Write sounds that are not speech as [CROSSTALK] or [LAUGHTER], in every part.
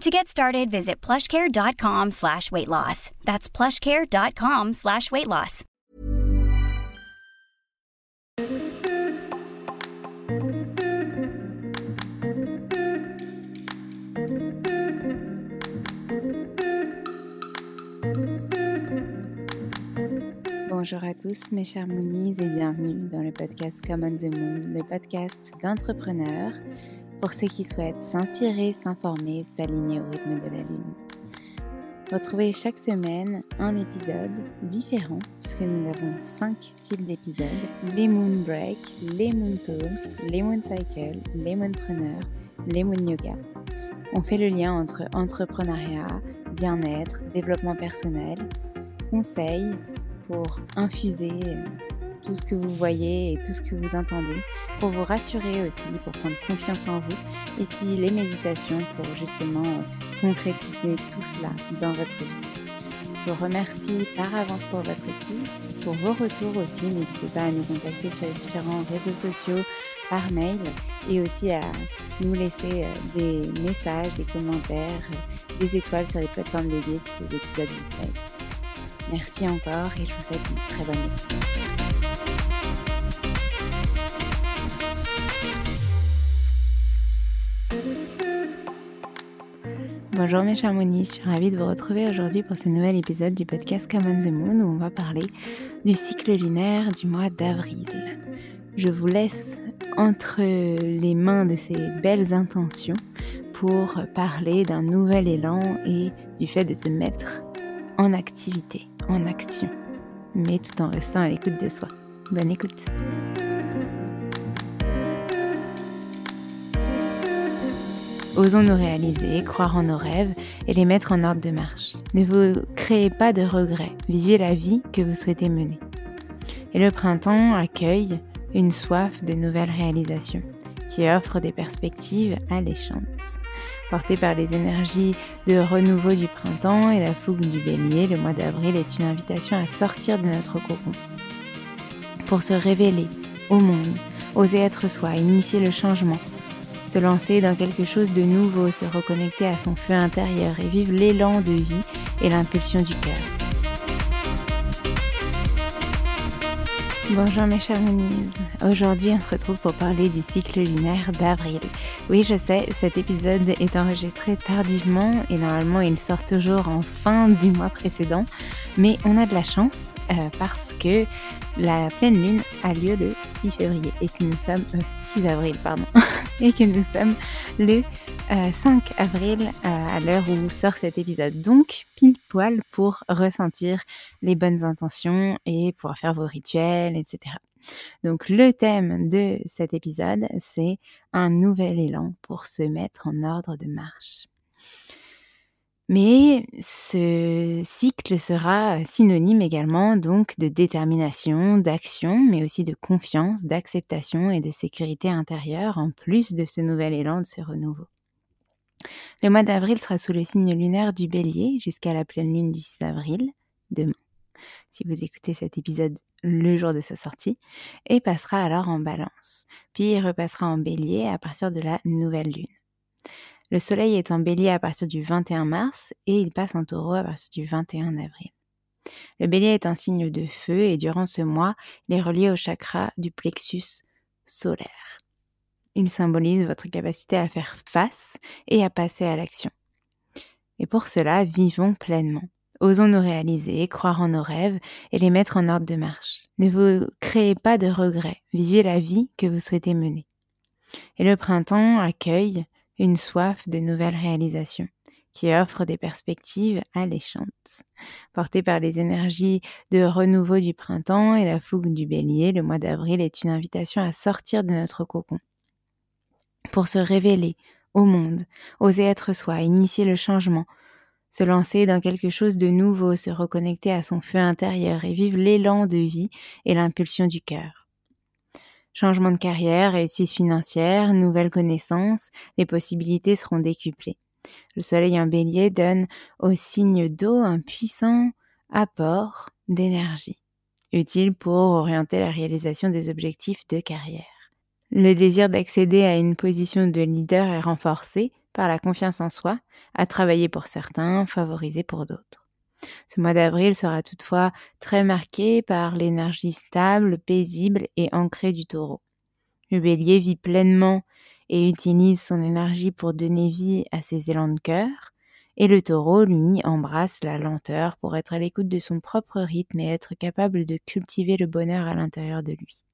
To get started, visit plushcare.com slash weight loss. That's plushcare.com slash weight loss. Bonjour à tous mes chers Moonies et bienvenue dans le podcast Common the Moon, le podcast d'entrepreneurs pour ceux qui souhaitent s'inspirer, s'informer, s'aligner au rythme de la Lune. Retrouvez chaque semaine un épisode différent, puisque nous avons cinq types d'épisodes les Moon Break, les Moon Talk, les Moon Cycle, les Moonpreneurs, les Moon Yoga. On fait le lien entre entrepreneuriat, bien-être, développement personnel, conseils pour infuser tout ce que vous voyez et tout ce que vous entendez, pour vous rassurer aussi, pour prendre confiance en vous, et puis les méditations pour justement concrétiser tout cela dans votre vie. Je vous remercie par avance pour votre écoute, pour vos retours aussi. N'hésitez pas à nous contacter sur les différents réseaux sociaux, par mail, et aussi à nous laisser des messages, des commentaires, des étoiles sur les plateformes dédiées si ces épisodes vous plaisent. Merci encore et je vous souhaite une très bonne écoute. Bonjour mes chers Moonies, je suis ravie de vous retrouver aujourd'hui pour ce nouvel épisode du podcast Come on the Moon où on va parler du cycle lunaire du mois d'avril. Je vous laisse entre les mains de ces belles intentions pour parler d'un nouvel élan et du fait de se mettre en activité, en action, mais tout en restant à l'écoute de soi. Bonne écoute. Osons nous réaliser, croire en nos rêves et les mettre en ordre de marche. Ne vous créez pas de regrets, vivez la vie que vous souhaitez mener. Et le printemps accueille une soif de nouvelles réalisations qui offre des perspectives alléchantes. Porté par les énergies de renouveau du printemps et la fougue du bélier, le mois d'avril est une invitation à sortir de notre cocon pour se révéler au monde, oser être soi, initier le changement, se lancer dans quelque chose de nouveau, se reconnecter à son feu intérieur et vivre l'élan de vie et l'impulsion du cœur. Bonjour mes chers Moonies. Aujourd'hui, on se retrouve pour parler du cycle lunaire d'avril. Oui, je sais, cet épisode est enregistré tardivement et normalement il sort toujours en fin du mois précédent, mais on a de la chance parce que la pleine lune a lieu le 6 février et que nous sommes 6 euh, avril [LAUGHS] et que nous sommes le 5 euh, avril à l'heure où sort cet épisode. Donc pile poil pour ressentir les bonnes intentions et pouvoir faire vos rituels, etc. Donc le thème de cet épisode, c'est un nouvel élan pour se mettre en ordre de marche. Mais ce cycle sera synonyme également donc de détermination, d'action, mais aussi de confiance, d'acceptation et de sécurité intérieure, en plus de ce nouvel élan, de ce renouveau. Le mois d'avril sera sous le signe lunaire du bélier jusqu'à la pleine lune du 6 avril, demain. si vous écoutez cet épisode le jour de sa sortie, et passera alors en balance. Puis repassera en bélier à partir de la nouvelle lune. Le soleil est en bélier à partir du 21 mars et il passe en taureau à partir du 21 avril. Le bélier est un signe de feu et durant ce mois, il est relié au chakra du plexus solaire. Il symbolise votre capacité à faire face et à passer à l'action. Et pour cela, vivons pleinement. Osons nous réaliser, croire en nos rêves et les mettre en ordre de marche. Ne vous créez pas de regrets, vivez la vie que vous souhaitez mener. Et le printemps accueille une soif de nouvelles réalisations qui offre des perspectives alléchantes. Porté par les énergies de renouveau du printemps et la fougue du bélier, le mois d'avril est une invitation à sortir de notre cocon. Pour se révéler au monde, oser être soi, initier le changement, se lancer dans quelque chose de nouveau, se reconnecter à son feu intérieur et vivre l'élan de vie et l'impulsion du cœur. Changement de carrière, réussite financière, nouvelles connaissances, les possibilités seront décuplées. Le soleil en bélier donne au signe d'eau un puissant apport d'énergie, utile pour orienter la réalisation des objectifs de carrière. Le désir d'accéder à une position de leader est renforcé par la confiance en soi, à travailler pour certains, favoriser pour d'autres. Ce mois d'avril sera toutefois très marqué par l'énergie stable, paisible et ancrée du taureau. Le bélier vit pleinement et utilise son énergie pour donner vie à ses élans de cœur, et le taureau, lui, embrasse la lenteur pour être à l'écoute de son propre rythme et être capable de cultiver le bonheur à l'intérieur de lui.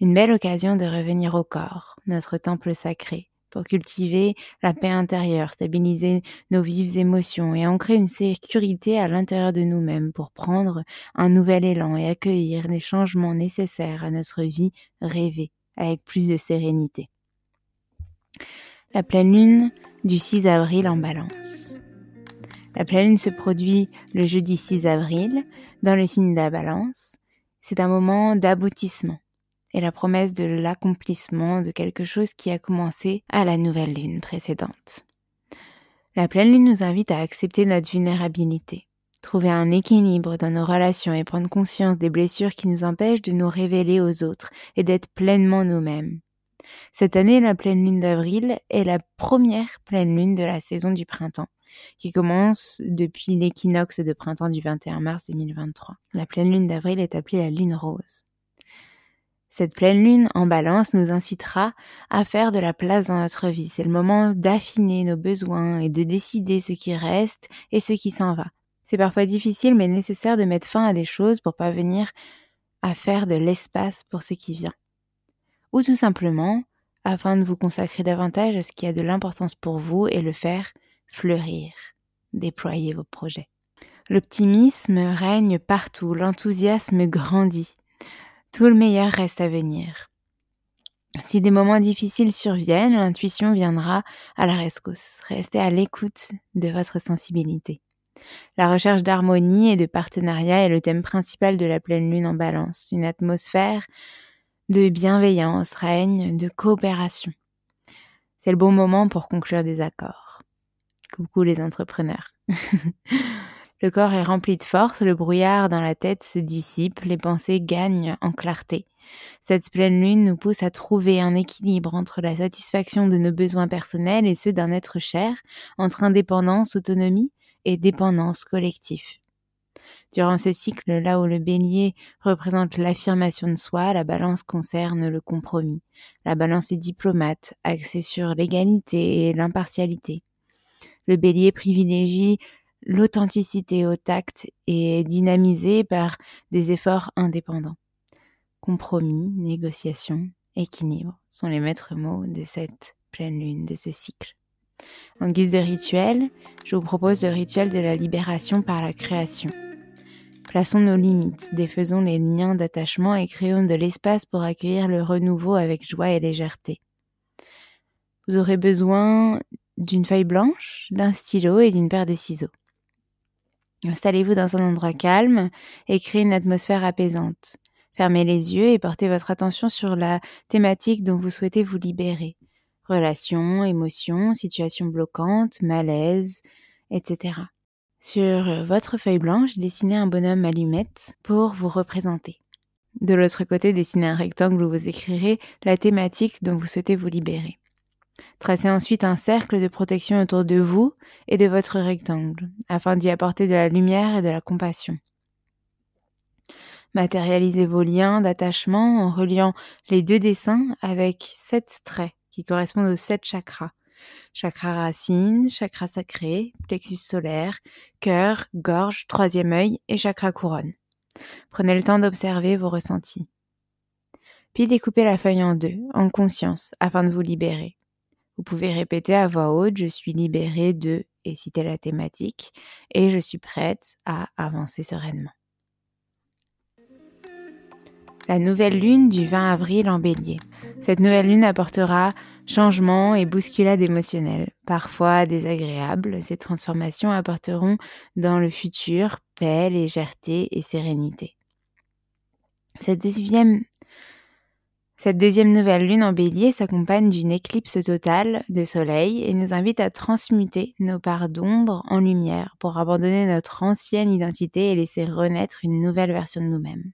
Une belle occasion de revenir au corps, notre temple sacré, pour cultiver la paix intérieure, stabiliser nos vives émotions et ancrer une sécurité à l'intérieur de nous-mêmes pour prendre un nouvel élan et accueillir les changements nécessaires à notre vie rêvée avec plus de sérénité. La pleine lune du 6 avril en balance. La pleine lune se produit le jeudi 6 avril dans le signe de la balance. C'est un moment d'aboutissement et la promesse de l'accomplissement de quelque chose qui a commencé à la nouvelle lune précédente. La pleine lune nous invite à accepter notre vulnérabilité, trouver un équilibre dans nos relations et prendre conscience des blessures qui nous empêchent de nous révéler aux autres et d'être pleinement nous-mêmes. Cette année, la pleine lune d'avril est la première pleine lune de la saison du printemps, qui commence depuis l'équinoxe de printemps du 21 mars 2023. La pleine lune d'avril est appelée la lune rose. Cette pleine lune en balance nous incitera à faire de la place dans notre vie. C'est le moment d'affiner nos besoins et de décider ce qui reste et ce qui s'en va. C'est parfois difficile mais nécessaire de mettre fin à des choses pour parvenir à faire de l'espace pour ce qui vient. Ou tout simplement afin de vous consacrer davantage à ce qui a de l'importance pour vous et le faire fleurir, déployer vos projets. L'optimisme règne partout, l'enthousiasme grandit. Tout le meilleur reste à venir. Si des moments difficiles surviennent, l'intuition viendra à la rescousse. Restez à l'écoute de votre sensibilité. La recherche d'harmonie et de partenariat est le thème principal de la pleine lune en balance. Une atmosphère de bienveillance règne, de coopération. C'est le bon moment pour conclure des accords. Coucou les entrepreneurs. [LAUGHS] Le corps est rempli de force, le brouillard dans la tête se dissipe, les pensées gagnent en clarté. Cette pleine lune nous pousse à trouver un équilibre entre la satisfaction de nos besoins personnels et ceux d'un être cher, entre indépendance, autonomie et dépendance collective. Durant ce cycle, là où le bélier représente l'affirmation de soi, la balance concerne le compromis. La balance est diplomate, axée sur l'égalité et l'impartialité. Le bélier privilégie l'authenticité au tact est dynamisée par des efforts indépendants. Compromis, négociation, équilibre sont les maîtres mots de cette pleine lune, de ce cycle. En guise de rituel, je vous propose le rituel de la libération par la création. Plaçons nos limites, défaisons les liens d'attachement et créons de l'espace pour accueillir le renouveau avec joie et légèreté. Vous aurez besoin d'une feuille blanche, d'un stylo et d'une paire de ciseaux. Installez-vous dans un endroit calme et créez une atmosphère apaisante. Fermez les yeux et portez votre attention sur la thématique dont vous souhaitez vous libérer. Relations, émotions, situations bloquantes, malaise, etc. Sur votre feuille blanche, dessinez un bonhomme allumette pour vous représenter. De l'autre côté, dessinez un rectangle où vous écrirez la thématique dont vous souhaitez vous libérer. Tracez ensuite un cercle de protection autour de vous et de votre rectangle, afin d'y apporter de la lumière et de la compassion. Matérialisez vos liens d'attachement en reliant les deux dessins avec sept traits qui correspondent aux sept chakras. Chakra racine, chakra sacré, plexus solaire, cœur, gorge, troisième œil et chakra couronne. Prenez le temps d'observer vos ressentis. Puis découpez la feuille en deux, en conscience, afin de vous libérer. Vous pouvez répéter à voix haute Je suis libérée de et citer la thématique, et je suis prête à avancer sereinement. La nouvelle lune du 20 avril en bélier. Cette nouvelle lune apportera changement et bousculade émotionnelle, parfois désagréables. Ces transformations apporteront dans le futur paix, légèreté et sérénité. Cette deuxième, cette deuxième nouvelle lune en bélier s'accompagne d'une éclipse totale de soleil et nous invite à transmuter nos parts d'ombre en lumière pour abandonner notre ancienne identité et laisser renaître une nouvelle version de nous-mêmes.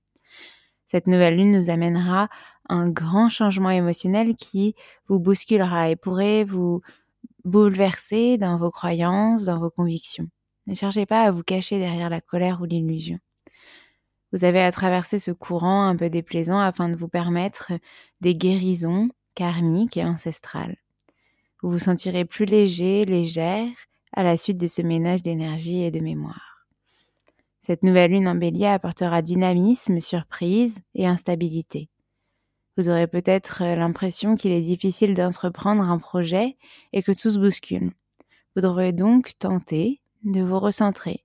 Cette nouvelle lune nous amènera un grand changement émotionnel qui vous bousculera et pourrait vous bouleverser dans vos croyances, dans vos convictions. Ne cherchez pas à vous cacher derrière la colère ou l'illusion. Vous avez à traverser ce courant un peu déplaisant afin de vous permettre des guérisons karmiques et ancestrales. Vous vous sentirez plus léger, légère à la suite de ce ménage d'énergie et de mémoire. Cette nouvelle lune en bélier apportera dynamisme, surprise et instabilité. Vous aurez peut-être l'impression qu'il est difficile d'entreprendre un projet et que tout se bouscule. Vous devrez donc tenter de vous recentrer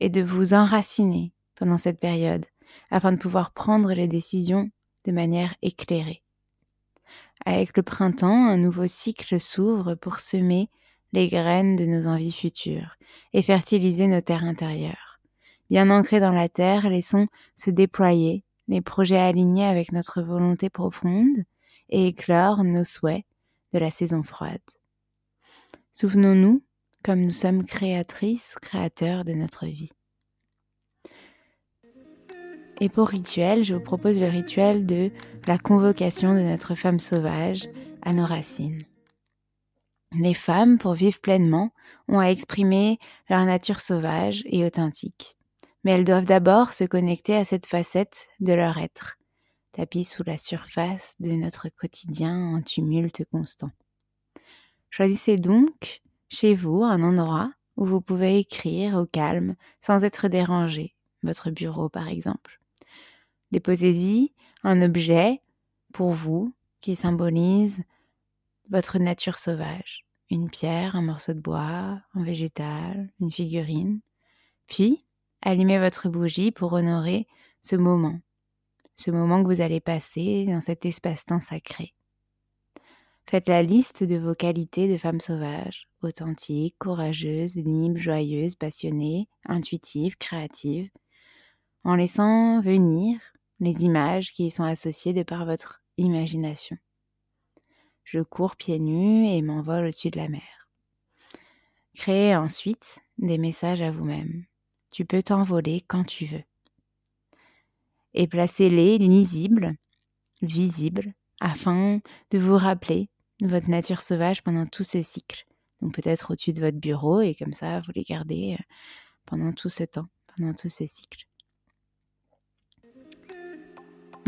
et de vous enraciner pendant cette période afin de pouvoir prendre les décisions de manière éclairée. Avec le printemps, un nouveau cycle s'ouvre pour semer les graines de nos envies futures et fertiliser nos terres intérieures. Bien ancrés dans la terre, laissons se déployer les projets alignés avec notre volonté profonde et éclore nos souhaits de la saison froide. Souvenons-nous comme nous sommes créatrices, créateurs de notre vie. Et pour rituel, je vous propose le rituel de la convocation de notre femme sauvage à nos racines. Les femmes, pour vivre pleinement, ont à exprimer leur nature sauvage et authentique mais elles doivent d'abord se connecter à cette facette de leur être, tapis sous la surface de notre quotidien en tumulte constant. Choisissez donc chez vous un endroit où vous pouvez écrire au calme sans être dérangé, votre bureau par exemple. Déposez-y un objet pour vous qui symbolise votre nature sauvage, une pierre, un morceau de bois, un végétal, une figurine. Puis, Allumez votre bougie pour honorer ce moment, ce moment que vous allez passer dans cet espace-temps sacré. Faites la liste de vos qualités de femme sauvage, authentique, courageuse, libre, joyeuse, passionnée, intuitive, créative, en laissant venir les images qui y sont associées de par votre imagination. Je cours pieds nus et m'envole au-dessus de la mer. Créez ensuite des messages à vous-même. Tu peux t'envoler quand tu veux. Et placez-les lisibles, visibles, afin de vous rappeler votre nature sauvage pendant tout ce cycle. Donc peut-être au-dessus de votre bureau et comme ça, vous les gardez euh, pendant tout ce temps, pendant tout ce cycle.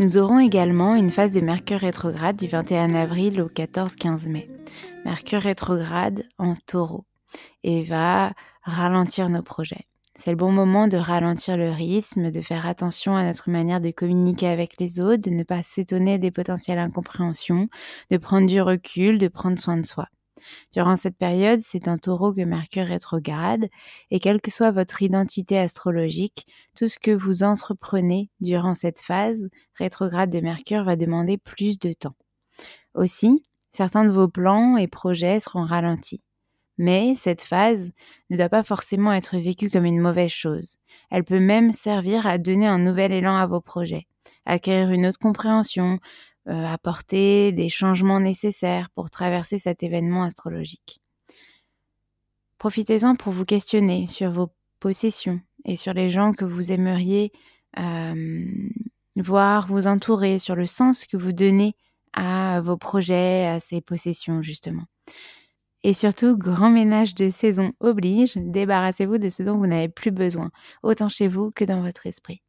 Nous aurons également une phase de Mercure rétrograde du 21 avril au 14-15 mai. Mercure rétrograde en taureau et va ralentir nos projets. C'est le bon moment de ralentir le rythme, de faire attention à notre manière de communiquer avec les autres, de ne pas s'étonner des potentielles incompréhensions, de prendre du recul, de prendre soin de soi. Durant cette période, c'est un taureau que Mercure rétrograde, et quelle que soit votre identité astrologique, tout ce que vous entreprenez durant cette phase rétrograde de Mercure va demander plus de temps. Aussi, certains de vos plans et projets seront ralentis. Mais cette phase ne doit pas forcément être vécue comme une mauvaise chose. Elle peut même servir à donner un nouvel élan à vos projets, acquérir une autre compréhension, euh, apporter des changements nécessaires pour traverser cet événement astrologique. Profitez-en pour vous questionner sur vos possessions et sur les gens que vous aimeriez euh, voir vous entourer, sur le sens que vous donnez à vos projets, à ces possessions justement. Et surtout, grand ménage de saison oblige, débarrassez-vous de ce dont vous n'avez plus besoin, autant chez vous que dans votre esprit.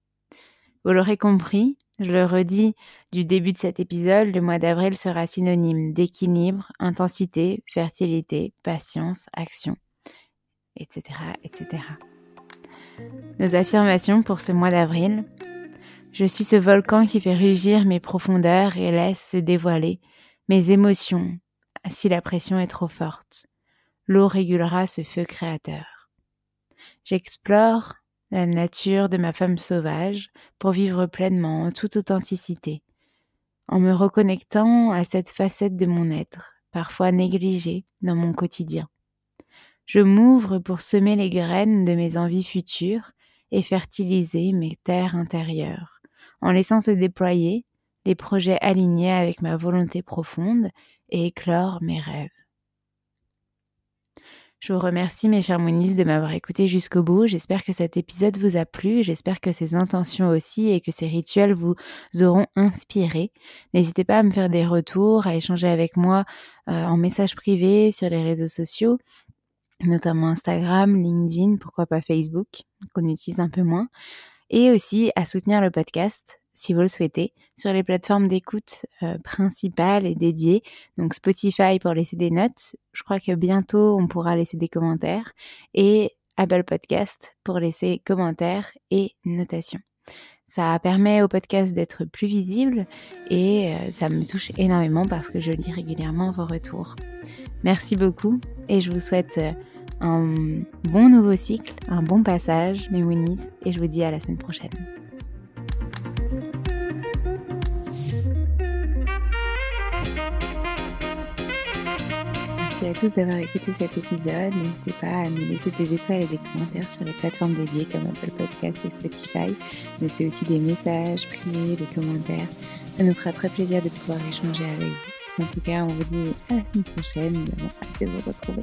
Vous l'aurez compris, je le redis du début de cet épisode, le mois d'avril sera synonyme d'équilibre, intensité, fertilité, patience, action, etc., etc. Nos affirmations pour ce mois d'avril. Je suis ce volcan qui fait rugir mes profondeurs et laisse se dévoiler mes émotions si la pression est trop forte. L'eau régulera ce feu créateur. J'explore la nature de ma femme sauvage pour vivre pleinement en toute authenticité, en me reconnectant à cette facette de mon être, parfois négligée dans mon quotidien. Je m'ouvre pour semer les graines de mes envies futures et fertiliser mes terres intérieures, en laissant se déployer les projets alignés avec ma volonté profonde et éclore mes rêves. Je vous remercie mes chers monistes de m'avoir écouté jusqu'au bout. J'espère que cet épisode vous a plu. J'espère que ces intentions aussi et que ces rituels vous auront inspiré. N'hésitez pas à me faire des retours, à échanger avec moi euh, en message privé sur les réseaux sociaux, notamment Instagram, LinkedIn, pourquoi pas Facebook, qu'on utilise un peu moins. Et aussi à soutenir le podcast si vous le souhaitez, sur les plateformes d'écoute euh, principales et dédiées. Donc Spotify pour laisser des notes. Je crois que bientôt on pourra laisser des commentaires. Et Apple Podcast pour laisser commentaires et notations. Ça permet au podcast d'être plus visible et euh, ça me touche énormément parce que je lis régulièrement vos retours. Merci beaucoup et je vous souhaite euh, un bon nouveau cycle, un bon passage, mes Winnies, et je vous dis à la semaine prochaine. À tous d'avoir écouté cet épisode. N'hésitez pas à nous laisser des étoiles et des commentaires sur les plateformes dédiées comme Apple Podcast et Spotify. Mais c'est aussi des messages privés, des commentaires. Ça nous fera très plaisir de pouvoir échanger avec vous. En tout cas, on vous dit à la semaine prochaine. Nous avons hâte de vous retrouver.